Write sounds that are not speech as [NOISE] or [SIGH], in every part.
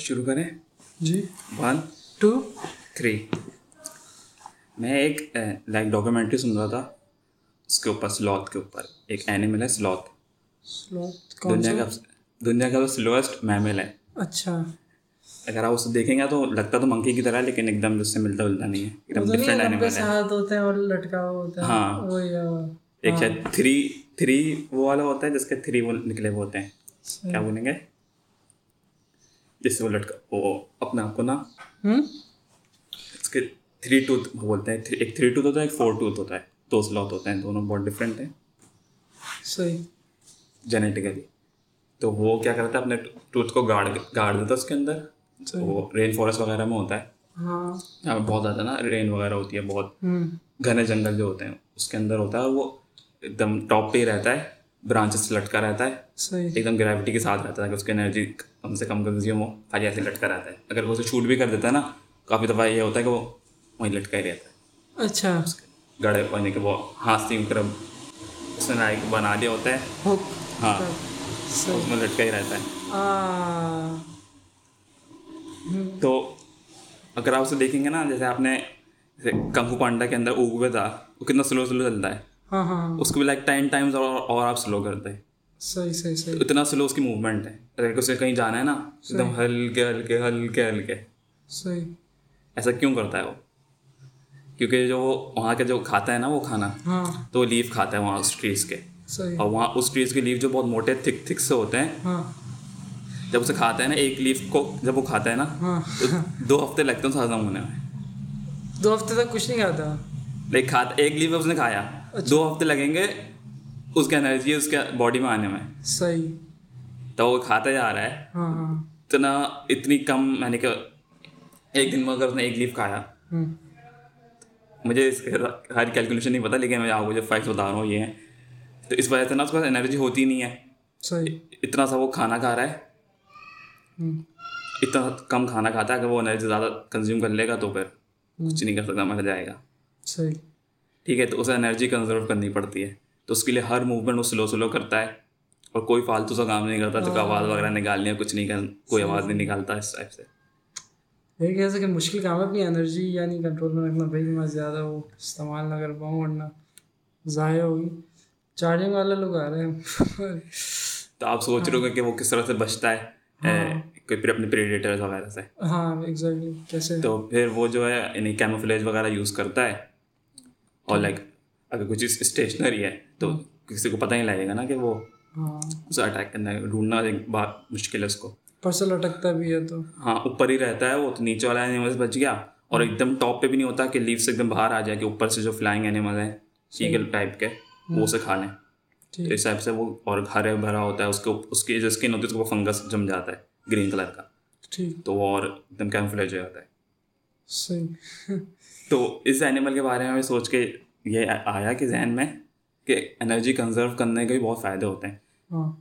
شروع کریں؟ جی۔ One to three میں ایک لائک ڈاکیومنٹری سن رہا تھا اس کے اوپر سلوت کے اوپر۔ ایک اینیمل ہے سلوت دنیا کا دنیا کا سلوسٹ میمل ہے۔ اچھا۔ اگر آپ اسے دیکھیں گے تو لگتا تو منکی کی طرح لیکن ایک دم اس سے ملتا جلتا نہیں ہے۔ ایک دم ڈفرینٹ اینیمل ہے۔ اور لٹکا ہے۔ ہاں۔, ہاں۔ ایک شاید تھری تھری وہ والا ہوتا ہے جس کے تھری وہ نکلے ہوئے ہوتے ہیں۔ کیا بولیں گے؟ جس سے وہ لٹکا وہ اپنے آپ کو نا؟ اس کے تھری ٹوتھ بولتے ہیں ایک تھری ٹوتھ ہوتا ہے ایک فور ٹوتھ ہوتا ہے۔ دو سلوت ہوتے ہیں دونوں بہت ڈفرینٹ ہیں۔ صحیح۔ جینیٹیکلی تو وہ کیا کرتا ہے اپنے ٹوتھ کو گاڑ گاڑ دیتا ہے اس کے اندر۔ وہ رین فارسٹ وغیرہ میں ہوتا ہے۔ ہاں۔ یہاں پہ بہت زیادہ نا رین وغیرہ ہوتی ہے بہت گھنے جنگل جو ہوتے ہیں اس کے اندر ہوتا ہے وہ ایک دم ٹاپ پہ ہی رہتا ہے۔ برانچز سے لٹکا رہتا ہے۔ صحیح۔ ایک دم گریوٹی کے ساتھ رہتا ہے کہ اس کی انرجی کم سے کم کنزیوم ہو خالی ایسے لٹکا رہتا ہے۔ اگر وہ اسے شوٹ بھی کر دیتا ہے نا کافی دفعہ یہ ہوتا ہے کہ وہ وہیں لٹکا ہی رہتا ہے۔ اچھا۔ گڑے یعنی کہ وہ ہاتھ سے طرف اس نے بنا دیا ہوتا ہے۔ ہاں۔ اس میں لٹکا ہی رہتا ہے۔ تو اگر آپ اسے دیکھیں گے نا جیسے آپ نے جیسے پانڈا کے اندر اوگوے تھا وہ کتنا سلو سلو چلتا ہے۔ ہاں ہاں ہاں۔ اس کو بھی لائک ٹین ٹائمز اور اور آپ سلو کرتے صحیح صحیح صحیح۔ اتنا سلو اس کی موومنٹ ہے۔ اگر اسے کہیں جانا ہے نا ایک دم ہلکے ہلکے ہلکے ہلکے۔ صحیح۔ ایسا کیوں کرتا ہے وہ؟ کیونکہ جو وہ وہاں کے جو کھاتا ہے نا وہ کھانا تو وہ لیف کھاتا ہے وہاں اس ٹریز کے اور وہاں اس ٹریز کے لیف جو بہت موٹے تھک تھک سے ہوتے ہیں جب اسے کھاتا ہے نا ایک لیف کو جب وہ کھاتا ہے نا دو ہفتے لگتے ہیں ہضم ہونے میں۔ دو ہفتے تک کچھ نہیں کھاتا۔ لیک کھاتا ایک لیف اس نے کھایا۔ دو ہفتے لگیں گے اس کی انرجی اس کے باڈی میں آنے میں۔ صحیح۔ تو وہ کھاتا جا رہا ہے۔ ہاں ہاں۔ اتنا اتنی کم یعنی کہ ایک دن میں اگر اس نے ایک لیف کھایا۔ مجھے اس کے ہر کیلکولیشن نہیں پتا لیکن میں آپ کو جو فیکٹس بتا رہا ہوں یہ ہیں۔ تو اس وجہ سے نا اس کے پاس انرجی ہوتی نہیں ہے۔ صحیح۔ اتنا سا وہ کھانا کھا رہا ہے۔ اتنا کم کھانا کھاتا ہے اگر وہ انرجی زیادہ کنزیوم کر لے گا تو پھر کچھ نہیں کر سکتا مر جائے گا۔ صحیح۔ ٹھیک ہے تو اسے انرجی کنزرو کرنی پڑتی ہے۔ تو اس کے لیے ہر موومنٹ وہ سلو سلو کرتا ہے اور کوئی فالتو سا کام نہیں کرتا تو آواز وغیرہ نکالنی ہے کچھ نہیں کر کوئی آواز نہیں نکالتا اس ٹائپ سے۔ یہ کہہ سکے مشکل کام ہے اپنی انرجی یعنی کنٹرول میں رکھنا۔ بھائی میں زیادہ وہ استعمال نہ کر پاؤں ورنہ ضائع ہوگی۔ چارجنگ والے لوگ آ رہے ہیں۔ تو آپ سوچ رہے ہو کہ وہ کس طرح سے بچتا ہے کوئی پھر اپنے پریڈیٹرز وغیرہ سے ہاں ایگزیکٹلی کیسے؟ تو پھر وہ جو ہے یعنی کیموفلیج وغیرہ یوز کرتا ہے۔ اور لائک اگر کچھ چیز اسٹیشنری ہے تو کسی کو پتہ نہیں لگے گا نا کہ وہ ہاں۔ اسے اٹیک کرنا ہے ڈھونڈنا ایک بات مشکل ہے اس کو۔ پرسل اٹکتا بھی ہے تو۔ ہاں اوپر ہی رہتا ہے وہ تو نیچے والا اینیمل بچ گیا۔ اور ایک دم ٹاپ پہ بھی نہیں ہوتا کہ لیف سے ایک دم باہر آ جائے کہ اوپر سے جو فلائنگ اینیمل ہیں ایگل ٹائپ کے وہ اسے کھا لیں۔ تو اس ٹائپ سے وہ اور ہرے بھرا ہوتا ہے اس کو اس کی جو اسکن ہوتی ہے اس کو فنگس جم جاتا ہے گرین کلر کا۔ ٹھیک۔ تو وہ اور ایک دم کیمفلیج ہو جاتا ہے۔ صحیح۔ [LAUGHS] تو اس اینیمل کے بارے میں سوچ کے یہ آیا کہ ذہن میں کہ انرجی کنزرو کرنے کے بھی بہت فائدے ہوتے ہیں۔ ہاں۔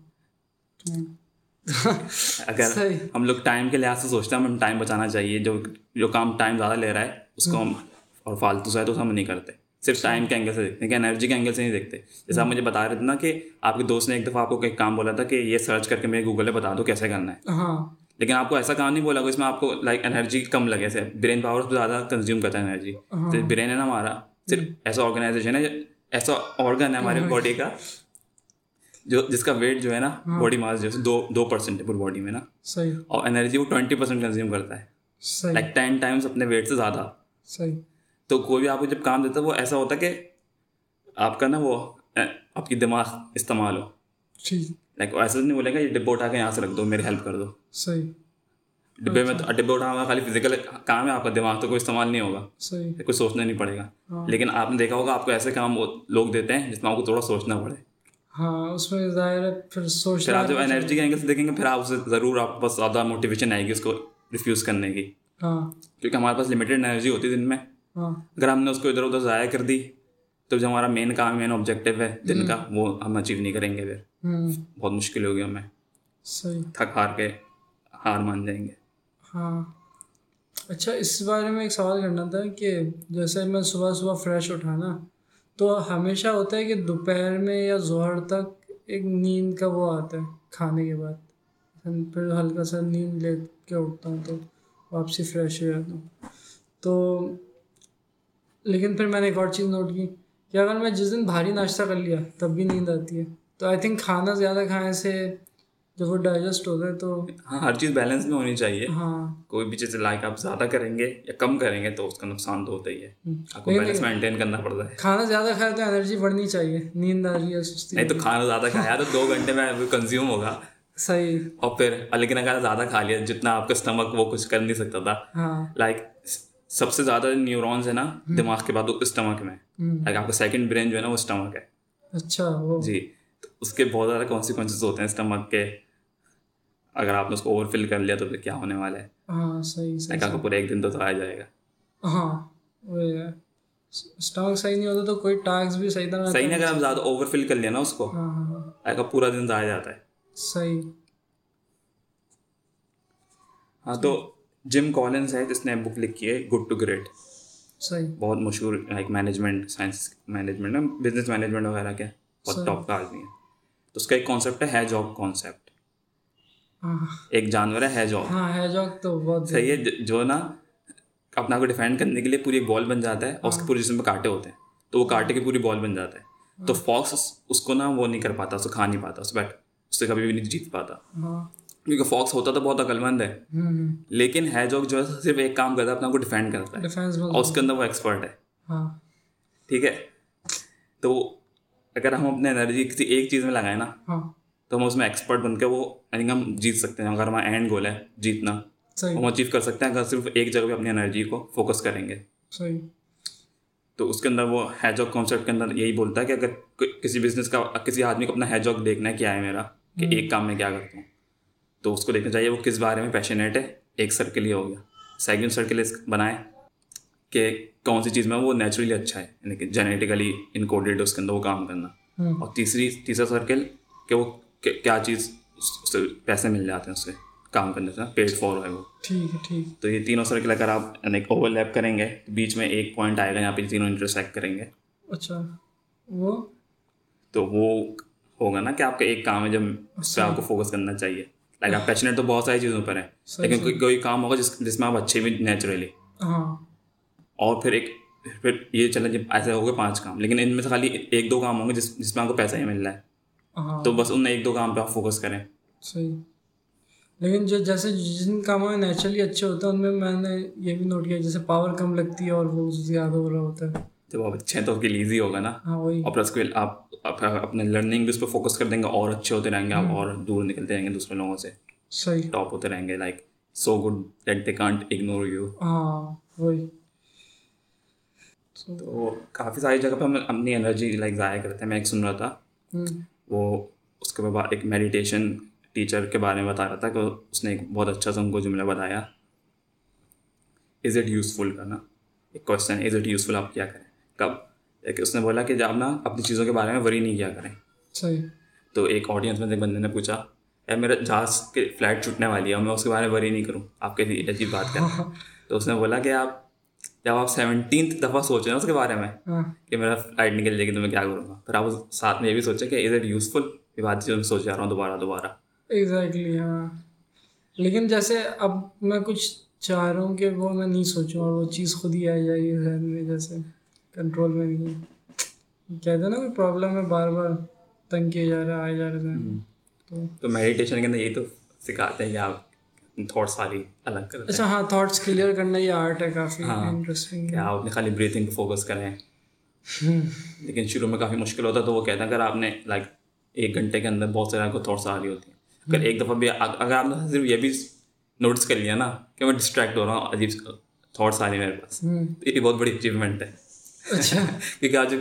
اگر ہم لوگ ٹائم کے لحاظ سے سوچتے ہیں ہمیں ٹائم بچانا چاہیے جو جو کام ٹائم زیادہ لے رہا ہے اس کو ہم اور فالتو سے ہے تو ہم نہیں کرتے۔ صرف ٹائم کے اینگل سے دیکھتے ہیں کہ انرجی کے اینگل سے نہیں دیکھتے۔ جیسے آپ مجھے بتا رہے تھے نا کہ آپ کے دوست نے ایک دفعہ آپ کو ایک کام بولا تھا کہ یہ سرچ کر کے میرے گوگل پہ بتا دو کیسے کرنا ہے۔ ہاں۔ لیکن آپ کو ایسا کام نہیں بولا کہ اس میں آپ کو لائک انرجی کم لگے سے برین پاور زیادہ کنزیوم کرتا ہے انرجی صرف برین ہے نا ہمارا. صرف ایسا آرگنائزیشن ہے ایسا آرگن ہے ہماری باڈی کا جو جس کا ویٹ جو ہے نا باڈی ماس جو ہے دو دو پرسینٹ ہے پوری باڈی میں نا. صحیح. اور انرجی وہ ٹوینٹی پرسینٹ کنزیوم کرتا ہے. لائک ٹین ٹائمس اپنے ویٹ سے زیادہ. صحیح. تو کوئی بھی آپ کو جب کام دیتا ہے وہ ایسا ہوتا ہے کہ آپ کا نا وہ آپ کی دماغ استعمال ہو. ٹھیک. لائک ایسا نہیں بولے گا یہ ڈبے اٹھا کے یہاں سے رکھ دو میری ہیلپ کر دو صحیح ڈبے میں ڈبے اٹھانا خالی فزیکل کام ہے آپ کا دماغ تو کوئی استعمال نہیں ہوگا صحیح کچھ سوچنا نہیں پڑے گا لیکن آپ نے دیکھا ہوگا آپ کو ایسے کام لوگ دیتے ہیں جس میں آپ کو تھوڑا سوچنا پڑے ہاں اس میں ظاہر ہے پھر پھر سوچنا آپ جب انرجی کے اینگل سے دیکھیں گے پھر آپ اسے ضرور آپ کے پاس زیادہ موٹیویشن آئے گی اس کو ریفیوز کرنے کی ہاں کیونکہ ہمارے پاس لمیٹیڈ انرجی ہوتی ہے دن میں اگر ہم نے اس کو ادھر ادھر ضائع کر دی تو جو ہمارا مین کام مین آبجیکٹیو ہے دن کا وہ ہم اچیو نہیں کریں گے پھر بہت مشکل ہوگی ہمیں۔ صحیح۔ تھک ہار کے ہار مان جائیں گے۔ ہاں۔ اچھا اس بارے میں ایک سوال کرنا تھا کہ جیسے میں صبح صبح فریش اٹھانا تو ہمیشہ ہوتا ہے کہ دوپہر میں یا ظہر تک ایک نیند کا وہ آتا ہے کھانے کے بعد۔ پھر ہلکا سا نیند لے کے اٹھتا ہوں تو واپسی فریش ہو جاتا ہوں۔ تو لیکن پھر میں نے ایک اور چیز نوٹ کی کہ اگر میں جس دن بھاری ناشتہ کر لیا تب بھی نیند آتی ہے۔ تو آئی تھنک کھانا زیادہ کھانے سے جب وہ ڈائجسٹ ہوتا ہے تو ہاں ہر چیز بیلنس میں ہونی چاہیے۔ ہاں۔ کوئی بھی چیز لائک آپ زیادہ کریں گے یا کم کریں گے تو اس کا نقصان تو ہوتا ہی ہے۔ آپ کو بیلنس مینٹین کرنا پڑتا ہے۔ کھانا زیادہ کھائے تو انرجی بڑھنی چاہیے نیند آ رہی ہے سستی نہیں تو کھانا زیادہ کھایا تو دو گھنٹے میں کنزیوم ہوگا۔ صحیح۔ اور پھر لیکن اگر زیادہ کھا لیا جتنا آپ کا اسٹمک وہ کچھ کر نہیں سکتا تھا۔ ہاں۔ لائک سب سے زیادہ نیورونز ہے نا دماغ کے بعد وہ اسٹمک میں۔ لائک آپ کا سیکنڈ برین جو ہے نا وہ اسٹمک ہے۔ اچھا جی۔ اس کے بہت زیادہ کانسیکوینسز ہوتے ہیں اسٹمک کے۔ اگر آپ نے اس کو اوور فل کر لیا تو پھر کیا ہونے والا ہے؟ ہاں صحیح صحیح آپ کو پورا ایک دن تو آیا جائے گا۔ ہاں اسٹمک صحیح نہیں ہوتا تو کوئی ٹاسک بھی صحیح طرح صحیح نہیں اگر آپ زیادہ اوور فل کر لیا نا اس کو ہاں ہاں ہاں۔ پورا دن ضائع جاتا ہے۔ صحیح۔ ہاں تو جم کالنس ہے جس نے بک لکھی ہے گڈ ٹو گریٹ صحیح۔ بہت مشہور like management science management business management وغیرہ کے۔ بہت ٹاپ کا آدمی ہے۔ تو اس کا ایک کانسیپٹ ہے جاب کانسیپٹ ہاں ایک جانور ہے جاب ہاں ہے جاک تو بہت صحیح ہے جو نا اپنا آپ کو ڈیفینڈ کرنے کے لیے پوری ایک بال بن جاتا ہے اور اس کے پورے جسم پہ کانٹے ہوتے ہیں۔ تو وہ کانٹے کی پوری بال بن جاتا ہے۔ تو فاکس اس کو نا وہ نہیں کر پاتا اس کو کھا نہیں پاتا اس بیٹ اس سے کبھی بھی نہیں جیت پاتا۔ ہاں۔ کیونکہ فاکس ہوتا تو بہت عقل مند ہے لیکن ہے جو جو ہے صرف ایک کام کرتا ہے اپنا کو ڈیفینڈ کرتا ہے۔ اور اس کے اندر وہ ایکسپرٹ ہے۔ ہاں۔ ٹھیک ہے؟ تو اگر ہم اپنے انرجی کسی ایک چیز میں لگائیں نا ہاں۔ تو ہم اس میں ایکسپرٹ بن کے وہ یعنی ہم جیت سکتے ہیں۔ اگر ہمارا اینڈ گول ہے جیتنا صحیح۔ ہم اچیو کر سکتے ہیں۔ اگر صرف ایک جگہ پہ اپنی انرجی کو فوکس کریں گے۔ صحیح۔ تو اس کے اندر وہ ہیجاک کانسیپٹ کے اندر یہی بولتا ہے کہ اگر کسی بزنس کا کسی آدمی کو اپنا ہیجاک دیکھنا ہے کیا ہے میرا کہ ایک کام میں کیا کرتا ہوں۔ تو اس کو دیکھنا چاہیے وہ کس بارے میں پیشنیٹ ہے۔ ایک سرکل ہی ہو گیا۔ سیکنڈ سرکل بنائیں کہ کون سی چیز میں وہ نیچرلی اچھا ہے یعنی کہ جینیٹیکلی انکوڈیڈ اس کے اندر وہ کام کرنا۔ اور تیسری تیسرا سرکل کہ وہ کیا چیز اس- سے پیسے مل جاتے ہیں اس سے کام کرنے سے پیڈ فور ہے وہ۔ ٹھیک ہے ٹھیک۔ تو یہ تینوں سرکل اگر آپ یعنی اوور لیپ کریں گے بیچ میں ایک پوائنٹ آئے گا یہاں پہ تینوں انٹرسیکٹ کریں گے۔ اچھا وہ؟ تو وہ ہوگا نا کہ آپ کا ایک کام ہے جب اس پہ آپ کو فوکس کرنا چاہیے۔ لائک آپ پیشنیٹ تو بہت ساری چیزوں پر ہیں لیکن کوئی کوئی کام ہوگا جس جس میں آپ اچھے بھی نیچرلی ہاں۔ اور پھر ایک پھر یہ چلیں جب ایسے ہو گئے پانچ کام لیکن ان میں سے خالی ایک دو کام ہوں گے جس جس میں آپ کو پیسہ ہی مل رہا ہے۔ ہاں۔ تو بس ان ایک دو کام پہ آپ فوکس کریں۔ صحیح۔ لیکن جو جیسے جن کاموں میں نیچرلی اچھے ہوتے ہیں ان میں میں نے یہ بھی نوٹ کیا جیسے پاور کم لگتی ہے اور وہ زیادہ ہو رہا ہوتا ہے۔ جب آپ اچھے ہیں تو آپ کے لیے ایزی ہوگا نا۔ ہاں وہی۔ اور پلس آپ آپ اپنے لرننگ بھی اس پہ فوکس کر دیں گے اور اچھے ہوتے رہیں گے آپ اور دور نکلتے رہیں گے دوسرے لوگوں سے۔ صحیح۔ ٹاپ ہوتے رہیں گے like so good that they can't ignore you ہاں وہی۔ تو کافی ساری جگہ پہ ہم اپنی انرجی لائک ضائع کرتے ہیں میں ایک سن رہا تھا۔ وہ اس کے بعد ایک میڈیٹیشن ٹیچر کے بارے میں بتا رہا تھا کہ اس نے ایک بہت اچھا سا ان کو جملہ بتایا۔ از اٹ یوزفل کا نا ایک کوشچن از اٹ یوزفل آپ کیا کریں؟ کب؟ ایک اس نے بولا کہ جب نا اپنی چیزوں کے بارے میں وری نہیں کیا کریں۔ صحیح۔ تو ایک آڈینس میں ایک بندے نے پوچھا اے میرا جہاز کے فلائٹ چھوٹنے والی ہے اور میں اس کے بارے میں وری نہیں کروں آپ کیسی عجیب بات کریں [LAUGHS] تو اس نے بولا کہ آپ جب آپ سیونٹینتھ دفعہ سوچیں نا اس کے بارے میں ہاں۔ کہ میرا فلائٹ نکل جائے گی تو میں کیا کروں گا؟ پھر آپ ساتھ میں یہ بھی سوچیں کہ از اٹ یوزفل یہ بات چیزوں میں سوچ جا رہا ہوں دوبارہ دوبارہ۔ ایگزیکٹلی ہاں۔ لیکن جیسے اب میں کچھ چاہ رہا ہوں کہ وہ میں نہیں سوچوں اور وہ چیز خود ہی آ جائے گی ذہن میں جیسے کنٹرول میں نہیں۔ کہتے ہیں نا کوئی پرابلم ہے بار بار تنگ کیے جا رہا ہے جا رہا ہے تو تو میڈیٹیشن کے اندر یہی تو سکھاتے ہیں کہ آپ تھاٹ ساری الگ کرتے ہیں اچھا ہاں تھاٹس کلیئر کرنا یہ آرٹ ہے کافی انٹرسٹنگ کہ آپ اپنی خالی بریتھنگ پہ فوکس کریں لیکن شروع میں کافی مشکل ہوتا ہے تو وہ کہتے ہیں اگر آپ نے لائک ایک گھنٹے کے اندر بہت سارے کو تھاٹس آ رہی ہوتی ہیں اگر ایک دفعہ بھی اگر آپ نے صرف یہ بھی نوٹس کر لیا نا کہ میں ڈسٹریکٹ ہو رہا ہوں عجیب تھاٹس آ رہی میرے پاس تو یہ بہت بڑی اچیومنٹ ہے اچھا کیونکہ آج جو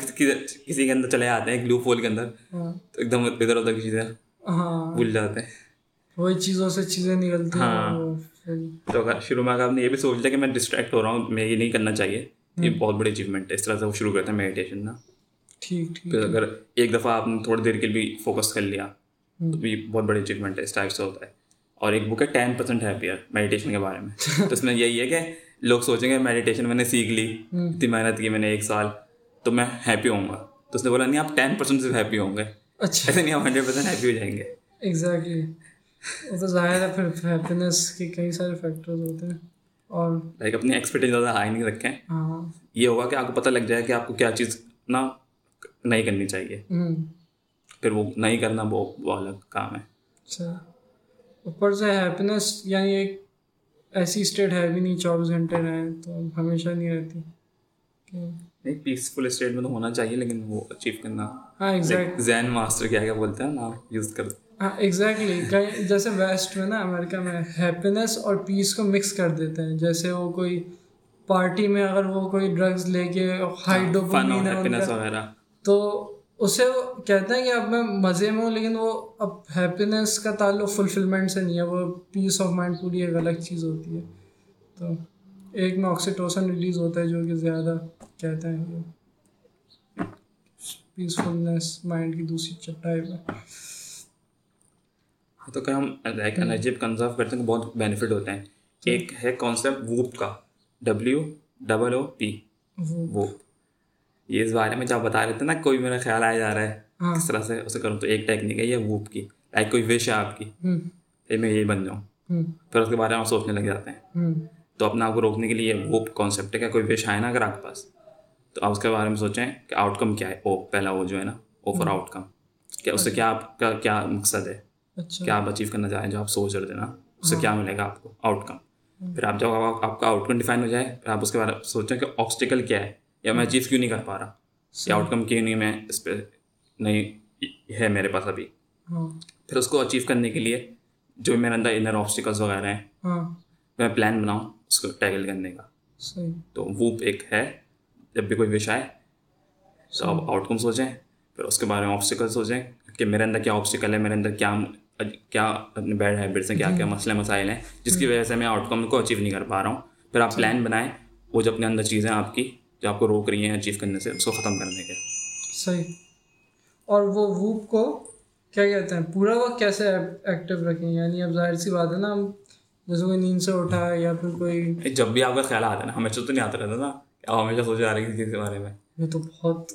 کسی کے اندر چلے آتے ہیں ایک لوپ ہول کے اندر تو ایک دم ادھر ادھر کی چیزیں بھول جاتے ہیں وہی چیزوں سے چیزیں نکلتی ہیں ہاں۔ تو شروع میں آپ نے یہ بھی سوچ لیا کہ میں ڈسٹریکٹ ہو رہا ہوں میں یہ نہیں کرنا چاہیے۔ یہ بہت بڑی اچیومنٹ ہے۔ اس طرح سے وہ شروع کرتے ہیں میڈیٹیشن نا۔ ٹھیک ٹھیک اگر ایک دفعہ آپ نے تھوڑی دیر کے لیے بھی فوکس کر لیا تو یہ بہت بڑی اچیومنٹ ہے اس ٹائپ سے ہوتا ہے۔ اور ایک بک ہے ٹین پرسینٹ ہیپیئر میڈیٹیشن کے بارے میں۔ تو اس میں یہی ہے کہ لوگ سوچیں گے میڈیٹیشن میں نے سیکھ لی اتنی محنت کی میں نے ایک سال تو میں ہیپی ہوں گا۔ تو اس نے بولا نہیں آپ ٹین پرسینٹ صرف ہیپی ہوں گے۔ اچھا۔ ایسے نہیں آپ ہنڈریڈ پرسینٹ ہیپی ہو جائیں گے۔ ایگزیکٹلی وہ تو ظاہر ہے پھر ہیپینس کے کئی سارے فیکٹرز ہوتے ہیں۔ اور لائک اپنی ایکسپیکٹیشن زیادہ ہائی نہیں رکھیں۔ ہاں۔ یہ ہوگا کہ آپ کو پتہ لگ جائے کہ آپ کو کیا چیز نا نہیں کرنی چاہیے۔ پھر وہ نہیں کرنا وہ الگ کام ہے۔ اچھا۔ اوپر سے ہیپینس یعنی ایک ایسی اسٹیٹ ہے بھی نہیں چوبیس گھنٹے رہیں تو ہمیشہ نہیں رہتی۔ ایک پیسفل اسٹیٹ میں تو ہونا چاہیے لیکن وہ اچیو کرنا۔ ہاں ایگزیکٹ زین ماسٹر کیا کیا بولتے ہیں نام یوز کر ہاں ایگزیکٹلی جیسے ویسٹ میں نا امریکہ میں ہیپینس اور پیس کو مکس کر دیتے ہیں۔ جیسے وہ کوئی پارٹی میں اگر وہ کوئی ڈرگز لے کے ہائی ڈوپامین وغیرہ۔ تو اسے وہ کہتے ہیں کہ اب میں مزے میں ہوں لیکن وہ اب ہیپینس کا تعلق فلفلمنٹ سے نہیں ہے۔ وہ پیس آف مائنڈ پوری ایک الگ چیز ہوتی ہے۔ تو ایک میں آکسیٹوسن ریلیز ہوتا ہے جو کہ زیادہ کہتے ہیں کہ پیسفلنس مائنڈ کی دوسری چٹائی میں تو کہ ہم لائک انرجی کنزرو کرتے ہیں تو بہت بینیفٹ ہوتے ہیں۔ ایک ہے کانسیپٹ ووپ کا۔ ڈبلیو ڈبل او پی ووپ یہ اس بارے میں جب بتا رہے تھے نا کوئی میرا خیال آیا جا رہا ہے۔ ہاں۔ کس طرح سے اسے کروں تو ایک ٹیکنیک ہے یہ ووپ کی۔ لائک کوئی وش ہے آپ کی۔ میں یہی بن جاؤں۔ پھر اس کے بارے میں آپ سوچنے لگ جاتے ہیں۔ تو اپنے آپ کو روکنے کے لیے وہ کانسیپٹ ہے۔ کہ کوئی وش آئے نا اگر آپ کے پاس۔ تو آپ اس کے بارے میں سوچیں کہ آؤٹ کم کیا ہے۔ او پہلا وہ جو ہے نا او فار آؤٹ کم کہ اس سے کیا آپ کا کیا مقصد ہے؟ اچھا۔ کیا آپ اچیو کرنا چاہیں جو آپ سوچ رہے تھے نا اس سے کیا ملے گا آپ کو؟ آؤٹ کم پھر آپ جب آپ کا آؤٹ کم ڈیفائن ہو جائے پھر آپ اس کے بارے میں سوچیں کہ آبسٹیکل کیا ہے یا میں اچیو کیوں نہیں کر پا رہا؟ یا آؤٹ کم کیوں نہیں میں اس پہ نہیں ہے میرے پاس ابھی۔ ہاں۔ پھر اس کو اچیو کرنے کے لیے جو میرے اندر انر آبسٹیکلس وغیرہ ہیں ہاں۔ میں پلان بناؤں اس کو ٹیکل کرنے کا۔ تو ووپ ایک ہے جب بھی کوئی وش آئے تو آپ آؤٹ کم سوچیں پھر اس کے بارے میں آبسٹیکل سوچیں کہ میرے اندر کیا آبسٹیکل ہے میرے اندر کیا کیا اپنے بیڈ ہیبٹس ہیں کیا کیا مسئلے مسائل ہیں جس کی وجہ سے میں آؤٹ کم کو اچیو نہیں کر پا رہا ہوں۔ پھر آپ پلان بنائیں وہ جو اپنے اندر چیزیں آپ کی جو آپ کو روک رہی ہیں اچیو کرنے سے اس کو ختم کرنے کے۔ صحیح۔ اور وہ ووپ کو کیا کہتے ہیں؟ پورا وقت کیسے ایکٹیو رکھیں؟ یعنی اب ظاہر سی بات ہے نا ہم جیسے کوئی نیند سے اٹھا ہے یا پھر کوئی جب بھی آپ کا خیال آتا ہے نا ہمیشہ تو نہیں آتا رہتا نا آپ ہمیشہ سوچے آ رہی کسی کے بارے میں۔ یہ تو بہت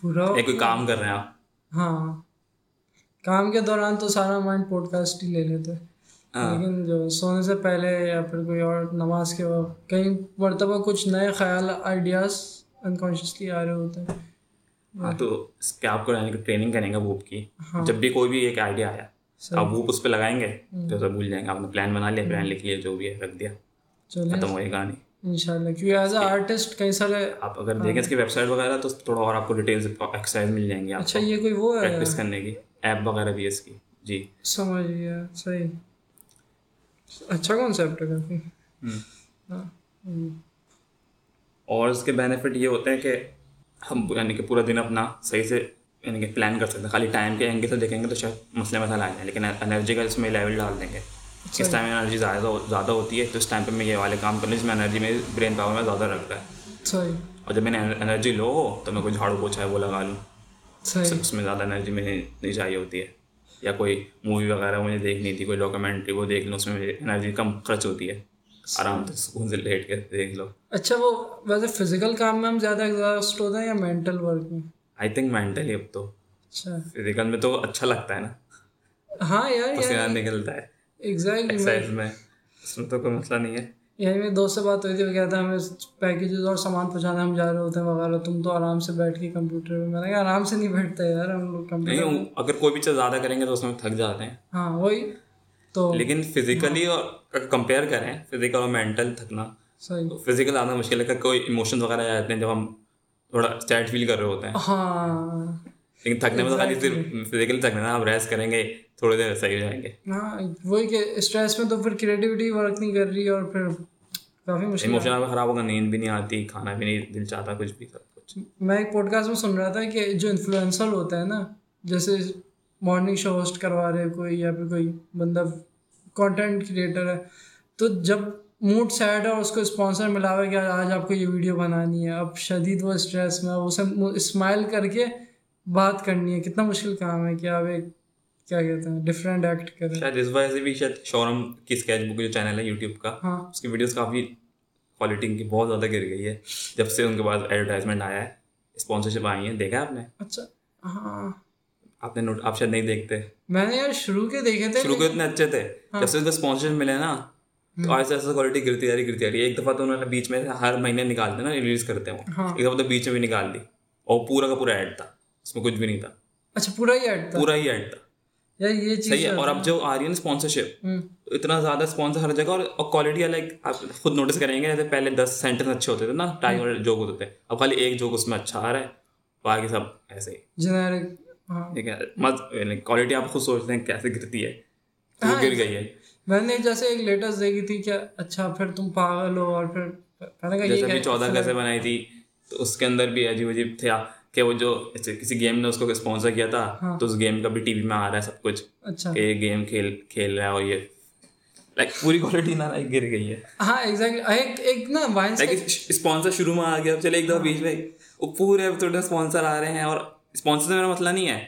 پورا ایک کوئی کام کر رہے ہیں آپ۔ ہاں۔ کام کے دوران تو سارا مائنڈ پوڈ کاسٹ ہی لے لیتے ہاں۔ لیکن جو سونے سے پہلے یا پھر کوئی اور نماز کے وقت کئی مرتبہ کچھ نئے خیال آئیڈیاز انکانشیسلی آ رہے ہوتے ہیں۔ ہاں تو اس پہ آپ کو یعنی کہ ٹریننگ کریں گے ووپ کی۔ ہاں۔ جب بھی کوئی بھی ایک آئیڈیا آیا آپ ووپ اس پہ لگائیں گے تو سب بھول جائیں گے۔ آپ نے پلان بنا لیا پلان لکھ لیا جو بھی ہے رکھ دیا۔ ختم ہوئے گا نہیں ان شاء اللہ کیونکہ ایز اے آرٹسٹ کئی سارے آپ اگر دیکھیں اس کی ویب سائٹ وغیرہ تو تھوڑا اور آپ کو ڈیٹیلس ایکسرسائز مل جائیں گی اچھا یہ کوئی وہ ہے۔ پریکٹس کرنے کی۔ ایپ وغیرہ بھی ہے اس کی۔ جی۔ سمجھ گیا صحیح۔ اچھا کانسیپٹ ہے کافی۔ ہاں۔ اور اس کے بینیفٹ یہ ہوتے ہیں کہ ہم یعنی کہ پورا دن اپنا صحیح سے یعنی کہ پلان کر سکتے ہیں۔ خالی ٹائم کے اینگل سے دیکھیں گے تو شاید مسئلے مسئلہ آ جائیں لیکن انرجی کا اس میں لیول ڈال دیں گے۔ اس ٹائم انرجی زیادہ زیادہ ہوتی ہے تو اس ٹائم پہ میں یہ والے کام کرنے جس میں انرجی میں برین پاور میں زیادہ رکھتا ہے۔ صحیح۔ اور جب میں نے انرجی لو ہو تو میں کوئی جھاڑو پوچھا ہے وہ لگا لوں۔ اس میں زیادہ انرجی میں نہیں چاہیے ہوتی ہے۔ یا کوئی مووی وغیرہ مجھے دیکھنی تھی کوئی ڈاکومنٹری وہ دیکھ لوں اس میں انرجی کم خرچ ہوتی ہے۔ آرام سے سکون سے لیٹ کے دیکھ لو۔ اچھا وہ ویسے فزیکل کام میں ہم زیادہ ایگزاسٹ ہوتے ہیں یا مینٹل ورک میں؟ آئی تھنک مینٹلی اب تو۔ اچھا۔ فزیکل میں تو اچھا لگتا ہے نا۔ ہاں یار پسینہ نکلتا ہے۔ ایگزیکٹلی میں۔ اس میں تو کوئی مسئلہ نہیں ہے۔ یعنی میرے دوست سے بات ہوئی تھی وہ کہتا ہے ہمیں پیکیجز اور سامان پہنچانا ہم جا رہے ہوتے ہیں وغیرہ تم تو آرام سے بیٹھ کے کمپیوٹر پہ میں نے کہا آرام سے نہیں بیٹھتا یار ہم لوگ کمپیوٹر اگر کوئی بھی چیز زیادہ کریں گے تو اس میں تھک جاتے ہیں۔ ہاں وہی تو۔ لیکن فزیکلی اور کمپیئر کریں فزیکل اور مینٹل تھکنا صحیح۔ فزیکل زیادہ مشکل ہے۔ کہ کوئی ایموشن وغیرہ آ جاتے ہیں جب ہم تھوڑا سیڈ فیل کر رہے ہوتے ہیں۔ ہاں۔ لیکن تھکنے میں تو خالی صرف فزیکلی تھکنا نا آپ ریسٹ کریں گے۔ تھوڑی دیر صحیح ہو جائیں گے۔ ہاں وہی کہ اسٹریس میں تو پھر کریٹیوٹی ورک نہیں کر رہی اور پھر کافی مشکل ایموشن آپ کا خراب ہوگا نیند بھی نہیں آتی کھانا بھی نہیں دل چاہتا کچھ بھی۔ سب کچھ۔ میں ایک پوڈ کاسٹ میں سن رہا تھا کہ جو انفلوئنسر ہوتا ہے نا جیسے مارننگ شو ہوسٹ کروا رہے کوئی یا پھر کوئی بندہ کانٹینٹ کریٹر ہے تو جب موڈ سیڈ ہے اور اس کو اسپانسر ملا ہوا ہے کہ آج آپ کو یہ ویڈیو بنانی ہے اب شدید وہ اسٹریس میں اسے اسمائل کر کے بات کرنی ہے۔ کتنا مشکل کام ہے کہ آپ ایک کیا کہتے ہیں ڈفرینٹ ایکٹ کر رہے ہیں۔ اس وجہ سے بھی شاید شورم کی اسکیچ بک جو چینل ہے یوٹیوب کا ہاں۔ اس کی ویڈیوز کافی کوالٹی کی بہت زیادہ گر گئی ہے۔ جب سے ان کے پاس ایڈورٹائزمنٹ آیا ہے اسپانسرشپ آئی دیکھا آپ نے؟ اچھا ہاں۔ آپ نے نوٹ آپ شاید نہیں دیکھتے۔ میں نے یار شروع کے دیکھے تھے شروع کے اتنے اچھے تھے۔ ہاں۔ جب سے ان کو اسپانسرشپ ملے نا تو کوالٹی گرتی جا رہی گرتی جا رہی۔ ہے ایک دفعہ تو انہوں نے بیچ میں ہر مہینے نا ریلیز کرتے ہیں۔ ہاں۔ ایک دفعہ تو بیچ میں بھی نکال دی۔ اور پورا کا پورا ایڈ تھا۔ اس میں کچھ بھی نہیں تھا۔ اچھا پورا ہی ایڈ تھا۔ پورا ہی ایڈ تھا۔ یہ چیز اور اب جو آ رہی ہے نا اسپانسرشپ اتنا زیادہ اسپانسر ہر جگہ اور کوالٹی لائک آپ خود نوٹس کریں گے پہلے دس سینٹنس اچھے ہوتے تھے نا ٹائم جوک ہوتے تھے۔ اب خالی ایک جوک اس میں اچھا آ رہا ہے باقی سب ایسے کوالٹی ہاں۔ یعنی آپ خود سوچتے ہیں کیسے گرتی ہے ہاں، گر گئی ہے۔ میں نے جیسے ایک لیٹسٹ دیکھی تھی کہ اچھا پھر تم پاگل ہو اور پھر چودہ کیسے بنائی تھی تو اس کے اندر بھی عجیب عجیب تھے۔ آپ کہ وہ جو کسی گیم نے اس کو اسپانسر کیا تھا ہاں۔ تو اس گیم کا بھی ٹی وی میں آ رہا ہے سب کچھ اچھا۔ کہ یہ گیم کھیل کھیل رہا ہے اور یہ لائک پوری کوالٹی نہ لائک گر گئی ہے۔ ہاں ایگزیکٹلی ایک نا وائنس اسپانسر شروع میں آ گیا چلے ایک دفعہ ہاں۔ بیچ میں وہ پورے اسپانسر آ رہے ہیں اور اسپانسر سے میرا مسئلہ نہیں ہے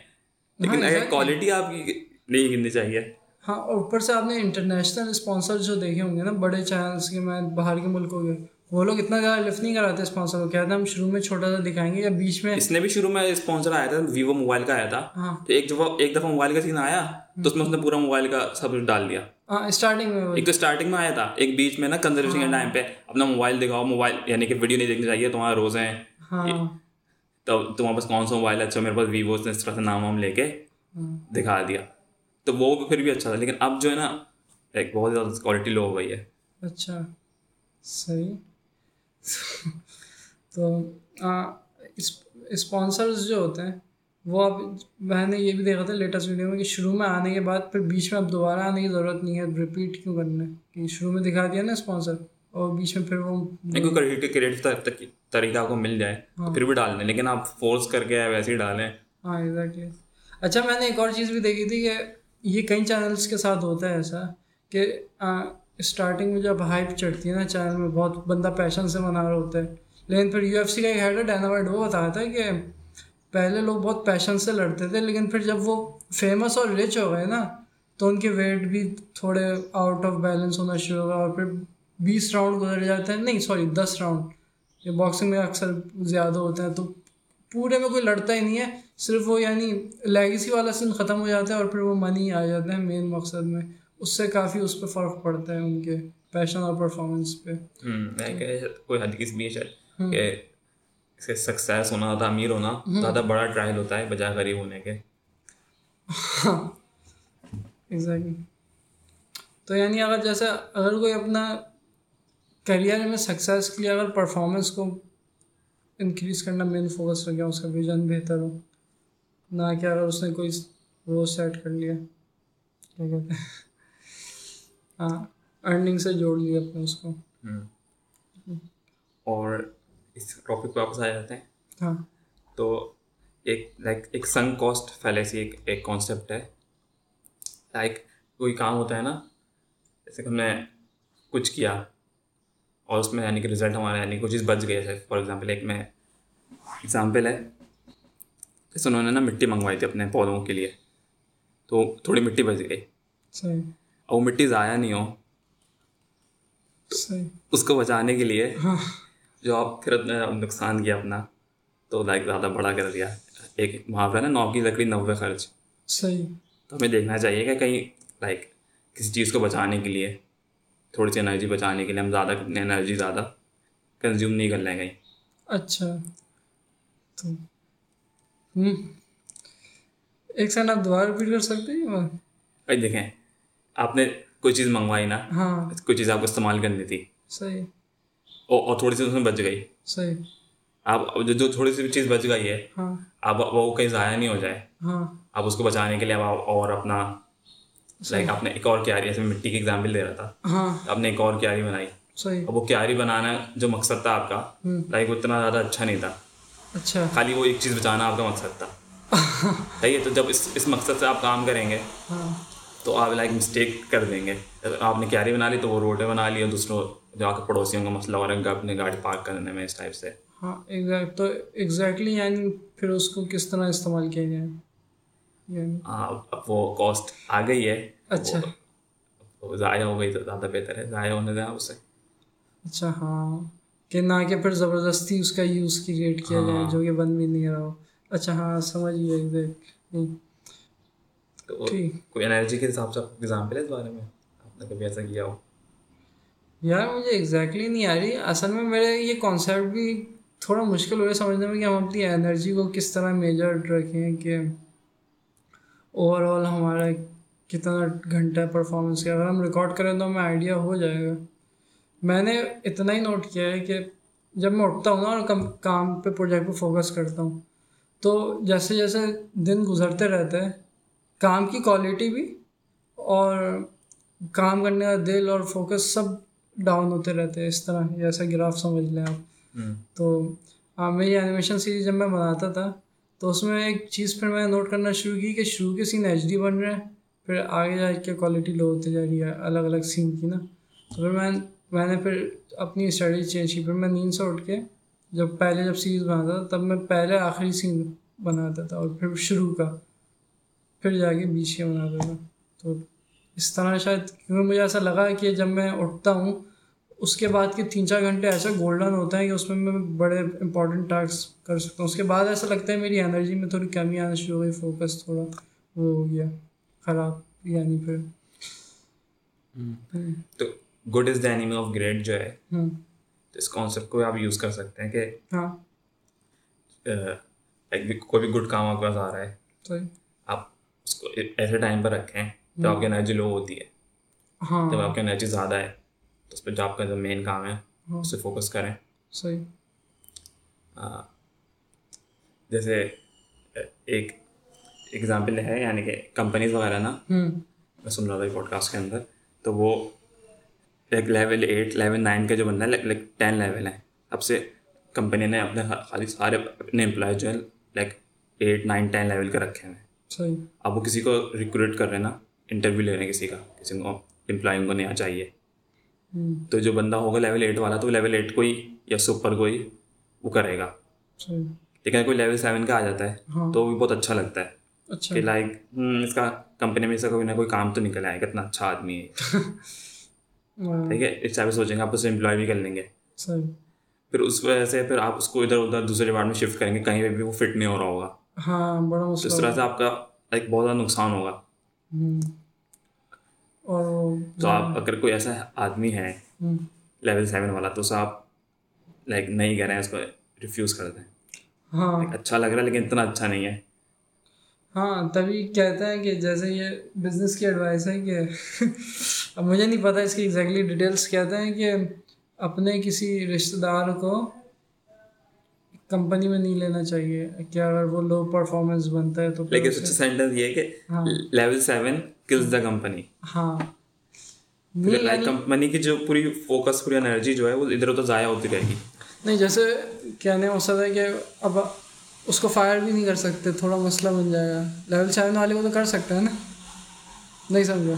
لیکن ہاں، اگر کوالٹی آپ کی نہیں چاہیے۔ ہاں اوپر سے آپ نے انٹرنیشنل اسپانسر جو دیکھے ہوں گے نا بڑے چینلس کے میں باہر کے ملکوں کے وہ لوگ اتنا زیادہ لفٹ نہیں کراتے اسپانسر کو کیا تھا ہم شروع میں چھوٹا سا دکھائیں گے یا بیچ میں اس نے بھی شروع میں اسپانسر آیا تھا ویوو موبائل کا آیا تھا۔ ہاں۔ تو ایک دفعہ ایک دفعہ موبائل کا سین آیا تو اس میں اس نے پورا موبائل کا سب کچھ ڈال دیا۔ ہاں، اسٹارٹنگ میں ایک تو اسٹارٹنگ میں آیا تھا ایک بیچ میں نا کنزرویشن کے ہاں۔ ٹائم پہ اپنا موبائل دکھاؤ موبائل یعنی کہ ویڈیو نہیں دیکھنی چاہیے تمہارا روزے ہیں۔ تو تمہارے پاس کون سا موبائل ہے؟ اچھا میرے پاس ویوو نے اس طرح سے نام وام لے کے دکھا دیا۔ تو وہ پھر بھی اچھا تھا لیکن اب جو ہے نا ایک بہت زیادہ کوالٹی لو ہو گئی ہے۔ اچھا صحیح۔ تو اسپانسرز جو ہوتے ہیں وہ اب میں نے یہ بھی دیکھا تھا لیٹسٹ ویڈیو میں کہ شروع میں آنے کے بعد پھر بیچ میں اب دوبارہ آنے کی ضرورت نہیں ہے ریپیٹ کیوں کرنا ہے؟ کہ شروع میں دکھا دیا نا اسپانسر اور بیچ میں پھر وہ کریٹو طریقہ کو مل جائے ہاں۔ پھر بھی ڈال دیں لیکن آپ فورس کر کے ویسے ہی ڈالیں۔ ہاں ایگزیکٹلی اچھا میں نے ایک اور چیز بھی دیکھی تھی کہ یہ کئی چینلس کے ساتھ ہوتا ہے ایسا کہ اسٹارٹنگ میں جب ہائپ چڑھتی ہے نا چینل میں، بہت بندہ پیشن سے منا رہا ہوتا ہے۔ لیکن پھر یو ایف سی کا ایک ہیڈ ہے وہ بتا تھا کہ پہلے لوگ بہت پیشن سے لڑتے تھے، لیکن پھر جب وہ فیمس اور رچ ہو گئے نا، تو ان کے ویٹ بھی تھوڑے آؤٹ آف بیلنس ہونا شروع ہو گیا اور پھر بیس راؤنڈ گزر جاتے ہیں۔ نہیں سوری دس راؤنڈ یہ باکسنگ میں اکثر زیادہ ہوتے ہیں، تو پورے میں کوئی لڑتا ہی نہیں ہے۔ صرف وہ یعنی لیگیسی والا سین ختم ہو جاتا ہے اور پھر وہ منی آ جاتے ہیں مین مقصد میں۔ اس سے کافی اس پہ فرق پڑتا ہے ان کے پیشن اور پرفارمنس پہ۔ میں کہ کوئی حد سی بھی ہے کہ اس کے سکسیس ہونا زیادہ امیر ہونا زیادہ بڑا ٹرائل ہوتا ہے بجائے غریب ہونے کے۔ [LAUGHS] ہاں ایگزیکٹلی تو یعنی اگر جیسے اگر کوئی اپنا کیریئر میں سکسیس کے لیے اگر پرفارمنس کو انکریز کرنا مین فوکس ہو گیا اس کا ویژن بہتر ہو نہ کہ اگر اس نے کوئی وہ سیٹ کر لیا۔ کیا کہتے ہیں؟ ہاں ارننگ سے جوڑ لیا اپنے اس کو۔ اور اس ٹاپک پہ واپس آ جاتے ہیں۔ ہاں۔ تو ایک لائک ایک سنگ کاسٹ فیلیسی ایک ایک کانسیپٹ ہے۔ لائک کوئی کام ہوتا ہے نا جیسے کہ ہم نے کچھ کیا اور اس میں یعنی کہ رزلٹ ہمارا یعنی کوئی چیز بچ گئی جیسے فار ایگزامپل ایک میں ایگزامپل ہے۔ جیسے انہوں نے نا مٹی منگوائی تھی اپنے پودوں کے لیے۔ تو تھوڑی مٹی بچ گئی۔ اور وہ مٹی ضائع نہیں ہو۔ اس کو بچانے کے لیے ہاں۔ جو آپ پھر نقصان کیا اپنا تو لائک زیادہ بڑا کر دیا۔ ایک محاورہ نا نو کی لکڑی نوے خرچ۔ صحیح۔ تو ہمیں دیکھنا چاہیے کہ کہیں لائک کسی چیز کو بچانے کے لیے تھوڑی سی انرجی بچانے کے لیے ہم زیادہ انرجی زیادہ کنزیوم نہیں کر لیں کہیں۔ اچھا۔ تو ایک سال آپ دوبارہ رپیٹ کر سکتے ہیں دیکھیں۔ آپ نے کوئی چیز منگوائی نا ہاں۔ کوئی چیز آپ کو استعمال کرنی تھی۔ صحیح۔ اور تھوڑی سی اس میں بچ گئی۔ صحیح۔ آپ جو تھوڑی سی چیز بچ گئی ہے ہاں۔ آپ وہ کہیں ضائع نہیں ہو جائے۔ ہاں۔ آپ اس کو بچانے کے لیے آپ اور اپنا لائک آپ نے ایک اور کیاری ایسے مٹی کی ایگزامپل دے رہا تھا۔ آپ نے ایک اور کیاری بنائی۔ اب وہ کیاری بنانا جو مقصد تھا آپ کا لائک وہ اتنا زیادہ اچھا نہیں تھا۔ اچھا۔ خالی وہ ایک چیز بچانا آپ کا مقصد تھا۔ [LAUGHS] صحیح ہے تو جب اس اس مقصد سے آپ کام کریں گے تو آپ لائک مسٹیک کر دیں گے۔ آپ نے کیاری بنا لی تو وہ روڈیں بنا لی اور دوسروں جو آپ کے پڑوسیوں کا مسئلہ ہو رہا ہے گاڑی پارک کرنے میں اس ٹائپ سے۔ ہاں ایگزیکٹ تو ایگزیکٹلی یعنی پھر اس کو کس طرح استعمال کیا جائے یعنی ہاں، اب وہ کاسٹ آ گئی ہے۔ اچھا۔ ضائع ہو گئی تو زیادہ بہتر ہے۔ ضائع ہونے دیں اسے۔ اچھا ہاں۔ کہ نہ کہ پھر زبردستی اس کا یوز کریٹ کیا ہاں۔ جائے جو کہ بند بھی نہیں رہا ہو۔ اچھا ہاں سمجھ گیا ایگزیکٹ تو کوئی انرجی کے حساب سے آپ اگزامپل ہے اس بارے میں؟ آپ نے کبھی ایسا کیا ہو؟ یار مجھے ایگزیکٹلی نہیں آ رہی۔ اصل میں میرے یہ کانسیپٹ بھی تھوڑا مشکل ہو رہا ہے سمجھنے میں کہ ہم اپنی انرجی کو کس طرح میجر رکھیں کہ اوور آل ہمارا کتنا گھنٹہ پرفارمنس کیا۔ اگر ہم ریکارڈ کریں تو ہمیں آئیڈیا ہو جائے گا۔ میں نے اتنا ہی نوٹ کیا ہے کہ جب میں اٹھتا ہوں نا اور کم کام پہ پروجیکٹ پہ فوکس کرتا ہوں تو جیسے جیسے دن گزرتے رہتے ہیں کام کی کوالٹی بھی اور کام کرنے کا دل اور فوکس سب ڈاؤن ہوتے رہتے ہیں اس طرح جیسا گراف سمجھ لیں آپ۔ تو ہاں میری اینیمیشن سیریز جب میں بناتا تھا تو اس میں ایک چیز پھر میں نوٹ کرنا شروع کی کہ شروع کے سین ایچ ڈی بن رہے ہیں پھر آگے جا کے کوالٹی لو ہوتی جا رہی ہے الگ الگ سین کی نا۔ تو پھر میں میں نے پھر اپنی اسٹڈی چینج کی۔ پھر میں نیند سے اٹھ کے جب پہلے جب سیریز بناتا تھا تب میں پہلے آخری سین بناتا تھا اور پھر شروع کا۔ پھر جا کے بیچ کے بناتا تھا تو اس طرح شاید کیونکہ مجھے ایسا لگا کہ جب میں اٹھتا ہوں اس کے بعد کے تین چار گھنٹے ایسا گولڈن ہوتا ہے کہ اس میں میں بڑے امپورٹنٹ ٹاسک کر سکتا ہوں۔ اس کے بعد ایسا لگتا ہے میری انرجی میں تھوڑی کمی آنا شروع ہو گئی فوکس تھوڑا وہ ہو گیا خراب۔ یعنی پھر تو good is the enemy of great جو ہے تو اس کانسیپٹ کو آپ یوز کر سکتے ہیں کہ ہاں۔ کوئی بھی گڈ کام آپ کے پاس آ رہا ہے اس کو ایسے ٹائم پر رکھیں جب آپ کی انرجی لو ہوتی ہے۔ ہاں۔ جب آپ کی انرجی زیادہ ہے تو اس پہ جو آپ کا جو مین کام ہے ہاں۔ اس پہ فوکس کریں۔ صحیح۔ جیسے ایک ایگزامپل ہے یعنی کہ کمپنیز وغیرہ نا ہوں میں سن رہا تھا پوڈ کاسٹ کے اندر تو وہ ایک لیول ایٹ لیول نائن کا جو بندہ ہے لائک ٹین لیول ہے۔ اب سے کمپنی نے اپنے خالی سارے اپنے امپلائز جو ہے like eight nine ten level کے رکھے ہوئے ہیں۔ صحیح۔ اب وہ کسی کو ریکروٹ کر رہے ہیں نا انٹرویو لے رہے ہیں کسی کا کسی کو امپلائنگ کو نیا چاہیے۔ تو جو بندہ ہوگا لیول ایٹ والا تو لیول ایٹ کو ہی یا سپر کو ہی وہ کرے گا۔ لیکن کوئی لیول سیون کا آ جاتا ہے ہاں۔ تو وہ بھی بہت اچھا لگتا ہے۔ اچھا۔ کہ لائک اس کا کمپنی میں سے کوئی نہ کوئی کام تو نکل آئے کتنا اچھا آدمی ہے۔ ٹھیک ہے اس ٹائپ سے سوچیں گے آپ اسے امپلائی بھی کر لیں گے۔ پھر اس وجہ سے پھر آپ اس کو ادھر ادھر دوسرے ڈپارٹمنٹ شفٹ کریں گے کہیں پہ بھی وہ فٹ نہیں ہو رہا ہوگا۔ ہاں بڑا تو اس مسئلہ طرح سے آپ کا ایک بہت زیادہ نقصان ہوگا۔ اور تو آپ اگر کوئی ایسا آدمی ہے لیول سیون والا تو اسے آپ لائک نہیں کہہ رہے ہیں اس کو ریفیوز کر دیں۔ ہاں۔ اچھا لگ رہا ہے لیکن اتنا اچھا نہیں ہے۔ ہاں تبھی کہتے ہیں کہ جیسے یہ بزنس کی ایڈوائس ہے کہ [LAUGHS] اب مجھے نہیں پتہ اس کی ایگزیکٹلی ڈیٹیلس کہتے ہیں کہ اپنے کسی رشتہ دار کو کمپنی میں نہیں لینا چاہیے کہ اگر وہ لو پرفارمنس بنتا ہے تو لیکن سچ سینٹینس یہ ہے کہ ہاں۔ Level seven kills the company ہاں۔ نہیں لائک یعنی- کمپنی کی جو پوری فوکس پوری انرجی جو ہے وہ ادھر ادھر ضائع ہوتی رہے گی۔ نہیں جیسے کہنے کا مقصد ہے کہ اب اس کو فائر بھی نہیں کر سکتے تھوڑا مسئلہ بن جائے گا۔ لیول سیون والے کو تو کر سکتے ہیں نا؟ نہیں سمجھا۔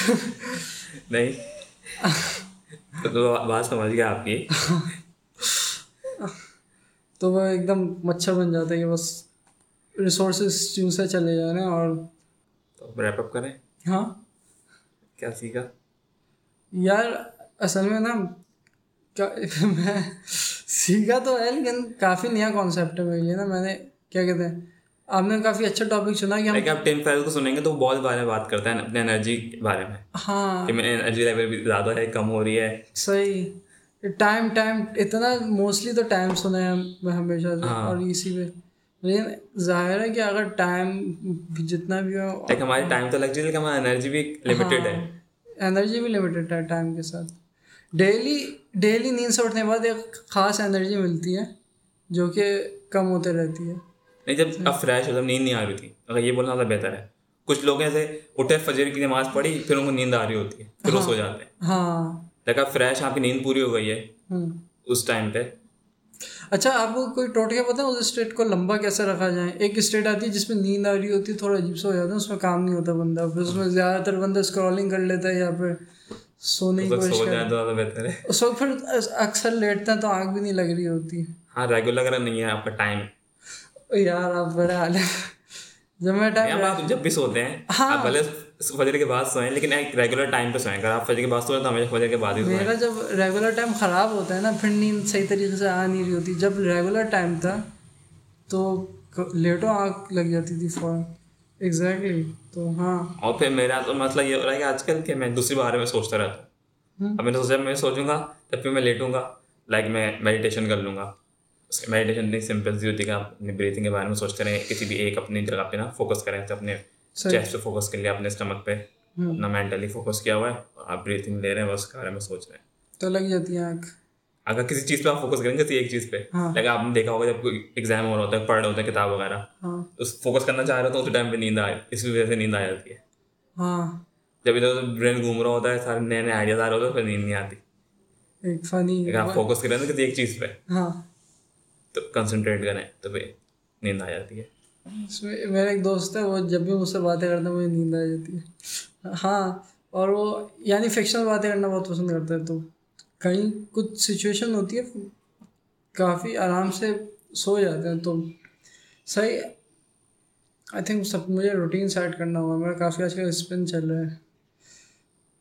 [LAUGHS] نہیں۔ تو بات سمجھ گیا آپ کی۔ [LAUGHS] تو وہ ایک دم مچھر بن جاتا ہے کہ بس ریسورسز چوسے چلے جا رہے ہیں اور تو ریپ اپ کریں؟ ہاں۔ کیا سیکھا؟ یار اصل میں نا میں سیکھا تو ہے لیکن کافی نیا کانسیپٹ ہے میرے لیے نا۔ میں نے کیا کہتے ہیں؟ آپ نے کافی اچھا ٹاپک چنا کہ ہم آپ ٹین فائیو کو سنیں گے تو بہت بارے بات کرتا ہے اپنے انرجی کے بارے میں۔ ہاں۔ کہ میری انرجی لیول بھی زیادہ ہے کم ہو رہی ہے۔ صحیح۔ ٹائم ٹائم اتنا موسٹلی تو ٹائم سنا ہے میں ہمیشہ سے اور اسی پہ لیکن ظاہر ہے کہ اگر ٹائم جتنا بھی ہو ہماری ٹائم تو لگ جائے لیکن ہماری انرجی بھی لمیٹیڈ ہے۔ انرجی بھی لمیٹیڈ ہے ٹائم کے ساتھ۔ ڈیلی ڈیلی نیند سے اٹھنے کے بعد ایک خاص انرجی ملتی ہے جو کہ کم ہوتے رہتی ہے۔ نہیں جب اب فریش ہو جب نیند نہیں آ رہی تھی اگر یہ بولنا زیادہ بہتر ہے۔ کچھ لوگ ایسے اٹھے فجر کی نماز پڑھی پھر ان کو نیند آ رہی ہوتی ہے پھر وہ سو جاتے ہیں۔ ہاں۔ اب فریش آپ کی نیند پوری ہو گئی ہے اس ٹائم پہ۔ اچھا آپ کو کوئی ٹوٹکے پتہ ہے اس اسٹیٹ کو لمبا کیسے رکھا جائے؟ ایک اسٹیٹ آتی ہے جس میں نیند آ رہی ہوتی ہے تھوڑا عجیب سا ہو جاتا ہے اس میں کام نہیں ہوتا بندہ۔ پھر اس میں زیادہ تر بندہ اسکرولنگ کر لیتا ہے یا پھر سونے کی کوشش سو کر جائے تو زیادہ بہتر ہے۔ اس وقت پھر اکثر لیٹتا ہے تو آنکھ بھی نہیں لگ رہی ہوتی۔ ہاں ریگولر اگر نہیں ہے آپ کا ٹائم یار آپ بڑے حال ہے جب میں ٹائم آپ جب بھی سوتے ہیں آپ بھلے فجر کے بعد سوئیں لیکن ایک ریگولر ٹائم پہ سوئیں۔ اگر آپ فجر کے بعد سوئیں تو ہمیشہ فجر کے بعد ہی میرا جب ریگولر ٹائم خراب ہوتا ہے نا پھر نیند صحیح طریقے سے آ نہیں رہی ہوتی۔ جب ریگولر ٹائم تھا تو لیٹو آنکھ لگ جاتی تھی فوراً۔ ایگزیکٹلی تو ہاں۔ اور پھر میرا تو مسئلہ یہ ہو رہا ہے کہ آج کل کہ میں دوسری بارے میں سوچتا رہتا ہوں۔ اب میں نے سوچا میں سوچوں گا تب پھر میں لیٹوں گا۔ لائک میں میڈیٹیشن کر لوں گا۔ میڈیٹیشن اتنی سمپل سی ہوتی ہے کہ آپ اپنی بریتھنگ کے بارے میں سوچتے رہیں کسی بھی ایک اپنی جگہ پہ نا فوکس کریں تو اپنے چیسٹ پہ فوکس کر لیا اپنے اسٹمک پہ اپنا مینٹلی فوکس کیا ہوا ہے آپ بریتھنگ لے رہے ہیں بس کے بارے میں سوچ رہے ہیں تو لگ جاتی ہے آنکھ اگر کسی چیز پہ آپ فوکس کریں گے کسی ایک چیز پہ لائک آپ نے دیکھا ہوگا جب کوئی ایگزام ہو رہا ہوتا ہے پڑھ رہے ہوتے ہیں کتاب وغیرہ اس فوکس کرنا چاہ رہے تو اس ٹائم پہ نیند آئے اس وجہ سے نیند آ جاتی ہے ہاں جب ادھر برین گھوم رہا ہوتا ہے سارے نئے نئے آئیڈیاز آ رہے ہوتے ہیں پھر نیند نہیں آتی ایک فنی اگر آپ فوکس کریں نا کسی ایک چیز پہ ہاں تو کنسنٹریٹ کریں تو پھر نیند آ جاتی ہے اس میرا ایک دوست ہے، وہ جب بھی مجھ سے باتیں کرتا ہے، مجھے نیند آ جاتی ہے۔ ہاں اور وہ یعنی فکشنل باتیں کرنا بہت پسند کرتا ہے تو۔ کہیں کچھ سچویشن ہوتی ہے، کافی آرام سے سو جاتے ہیں تو۔ صحیح آئی تھنک سب مجھے روٹین سیٹ کرنا ہوگا میرا کافی آج کل اسپن چل رہا ہے۔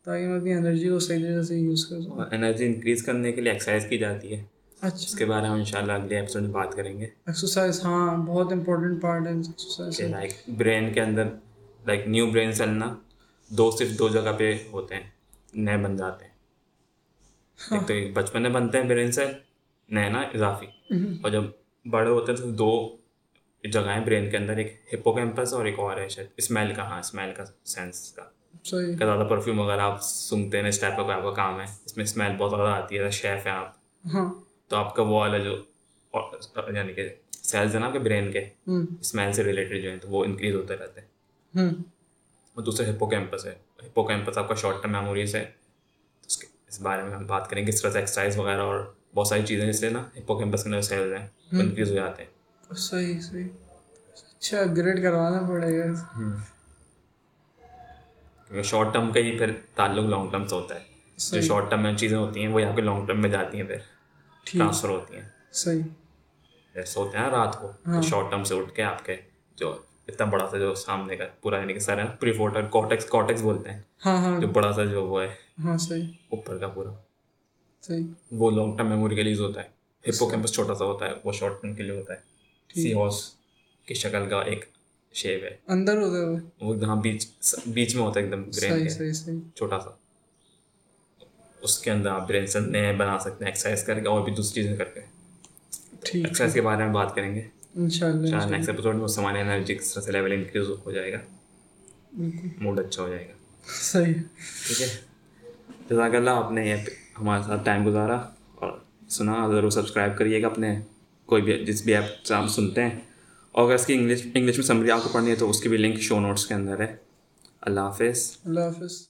تاکہ میں اپنی انرجی کو صحیح طریقے سے یوز کر سکوں۔ انرجی انکریز کرنے کے لیے ایکسرسائز کی جاتی ہے۔ اچھا۔ اس کے بارے میں ان شاء اللہ اگلے ایپیسوڈ میں بات کریں گے۔ ایکسرسائز ہاں بہت امپورٹنٹ پارٹ ہے ایکسرسائز لائک برین کے اندر لائک نیو برین سیل نا دو صرف دو جگہ پہ ہوتے ہیں نئے بن جاتے ہیں۔ ایک تو بچپن میں بنتے ہیں برین سیل نئے نا اضافی۔ اور جب بڑے ہوتے ہیں تو دو جگہ ہیں برین کے اندر ایک ہپو کیمپس اور ایک اور ہے شاید۔ اسمیل کا ہاں اسمیل کا سینس کا۔ صحیح۔ کہ زیادہ پرفیوم وغیرہ آپ سنگتے ہیں اس ٹائپ کا آپ کا کام ہے۔ اس میں اسمیل بہت زیادہ آتی ہے شیف ہیں آپ۔ ہاں۔ تو آپ کا وہ والا جو یعنی کہ سیلز ہیں نا آپ کے برین کے اسمیل سے ریلیٹڈ جو ہیں تو وہ انکریز ہوتے رہتے ہیں۔ اور دوسرے ہپو کیمپس ہے۔ ہپو کیمپس آپ کا شارٹ ٹرم میموریز ہے اس کے اس بارے میں ہم بات کریں گے۔ کس طرح سے ایکسرسائز وغیرہ اور بہت ساری چیزیں جس سے نا ہپو کیمپس کے اندر سیلز ہیں وہ انکریز ہو جاتے ہیں۔ صحیح صحیح۔ اچھا گریڈ کروانا پڑے گا۔ کیونکہ شارٹ ٹرم کا ہی پھر تعلق لانگ ٹرم سے ہوتا ہے۔ جو شارٹ ٹرم میں چیزیں ہوتی ہیں وہ یہاں پہ لانگ ٹرم میں جاتی ہیں پھر۔ ٹرانسفر ہوتی ہیں؟ صحیح۔ جیسے ہوتے ہیں رات کو۔ شارٹ ٹرم سے اٹھ کے آپ کے جو اتنا بڑا سا جو سامنے کا پورا یعنی کہ ہے پری فوٹر کوٹیکس کوٹیکس بولتے ہیں۔ ہاں ہاں۔ جو بڑا سا جو وہ ہے۔ ہاں صحیح۔ اوپر کا پورا۔ صحیح۔ وہ لانگ ٹرم میموری کے لیے ہوتا ہے۔ ہپو کیمپس چھوٹا سا ہوتا ہے وہ شارٹ ٹرم کے لیے ہوتا ہے۔ سی ہارس کی شکل کا ایک شیپ ہے۔ اندر ہوتا ہے وہ۔ یہاں بیچ بیچ میں ہوتا ہے ایک دم برین چھوٹا سا۔ اس کے اندر آپ برین سے نئے بنا سکتے ہیں ایکسرسائز کر کے اور بھی دوسری چیزیں کر کے ٹھیک ایکسرسائز کے بارے میں بات کریں گے۔ ان شاء اللہ نیکسٹ ایپیسوڈ میں ہماری انرجی کس طرح سے لیول انکریز ہو جائے گا۔ موڈ اچھا ہو جائے گا۔ صحیح۔ ٹھیک ہے۔ جزاک اللہ آپ نے یہ ہمارے ساتھ ٹائم گزارا۔ اور سنا ضرور سبسکرائب کریے گا اپنے کوئی بھی جس بھی ایپ سے آپ سنتے ہیں۔ اور اگر اس کی انگلش انگلش میں سمری آپ کو پڑھنی ہے تو اس کی بھی لنک شو نوٹس کے اندر ہے۔ اللہ حافظ۔ اللہ حافظ۔